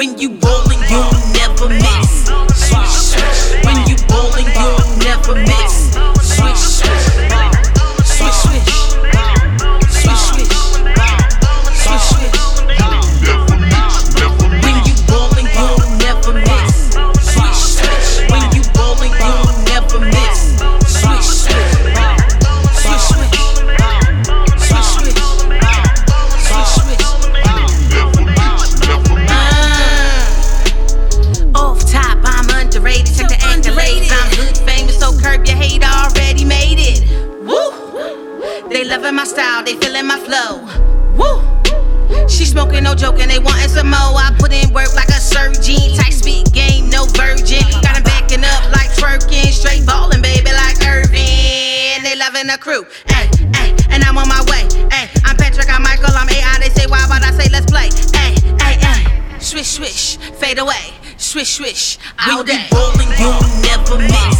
When you bowling, you'll never miss. Swish, swish. Underrated. Check the accolades. I'm hood famous, so curb your hate. Already made it. Woo! They loving my style, they feeling my flow. Woo! She smoking, no joking, they wanting some more. I put in work like a surgeon. Tight speed game, no virgin. Got Got 'em backing up like twerking. Straight ballin', baby, like Irvin. They loving the crew. Ay, ay, and I'm on my way. Ay, I'm Patrick, I'm Michael, I'm AI. They say, why would I say, let's play? Ay, ay, ay. Swish, swish, fade away. Swish, swish, all day. When you bowling, you'll never miss.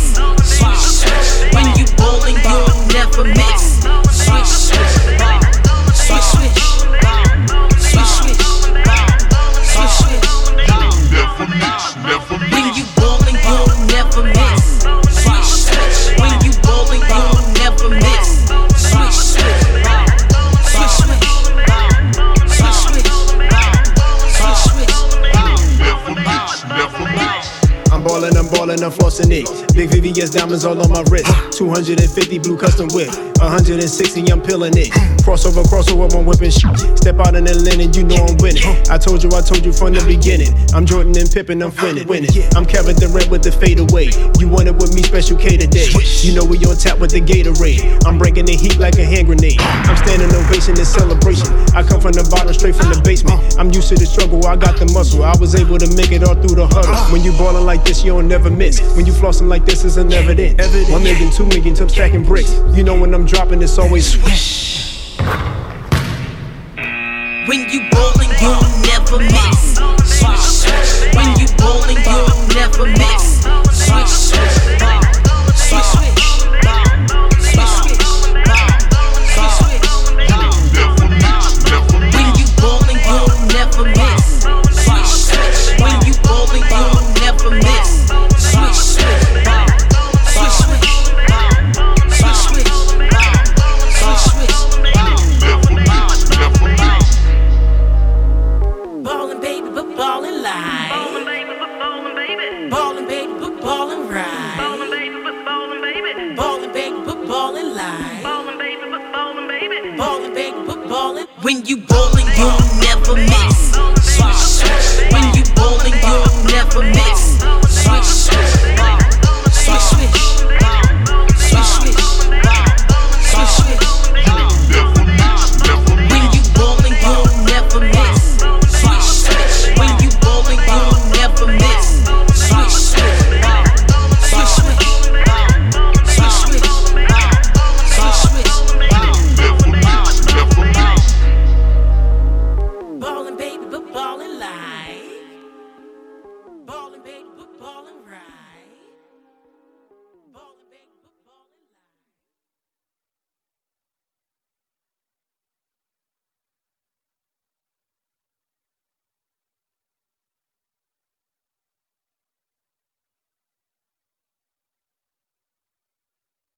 I'm flossing it. Big VVS diamonds all on my wrist. 250 blue custom whip. 160, I'm peeling it. Crossover, crossover, I'm whipping shit. Step out in the linen, you know I'm winning. I told you, I told you from the beginning. I'm Jordan and Pippen, I'm winning. winning. I'm Kevin Durant with the fade away. You want it with me, special K today. You know we on tap with the Gatorade. I'm breaking the heat like a hand grenade. I'm standing ovation and celebration. I come from the bottom, straight from the basement. I'm used to the struggle, I got the muscle. I was able to make it all through the huddle. When you ballin' like this, you don't never miss this. When you flossing like this is an evident. One million, two million, tips stacking bricks. You know when I'm dropping, it's always swish. When you bowling, you'll never miss. Switch. When you bowling, you never miss. Switch. swish. when you bowling you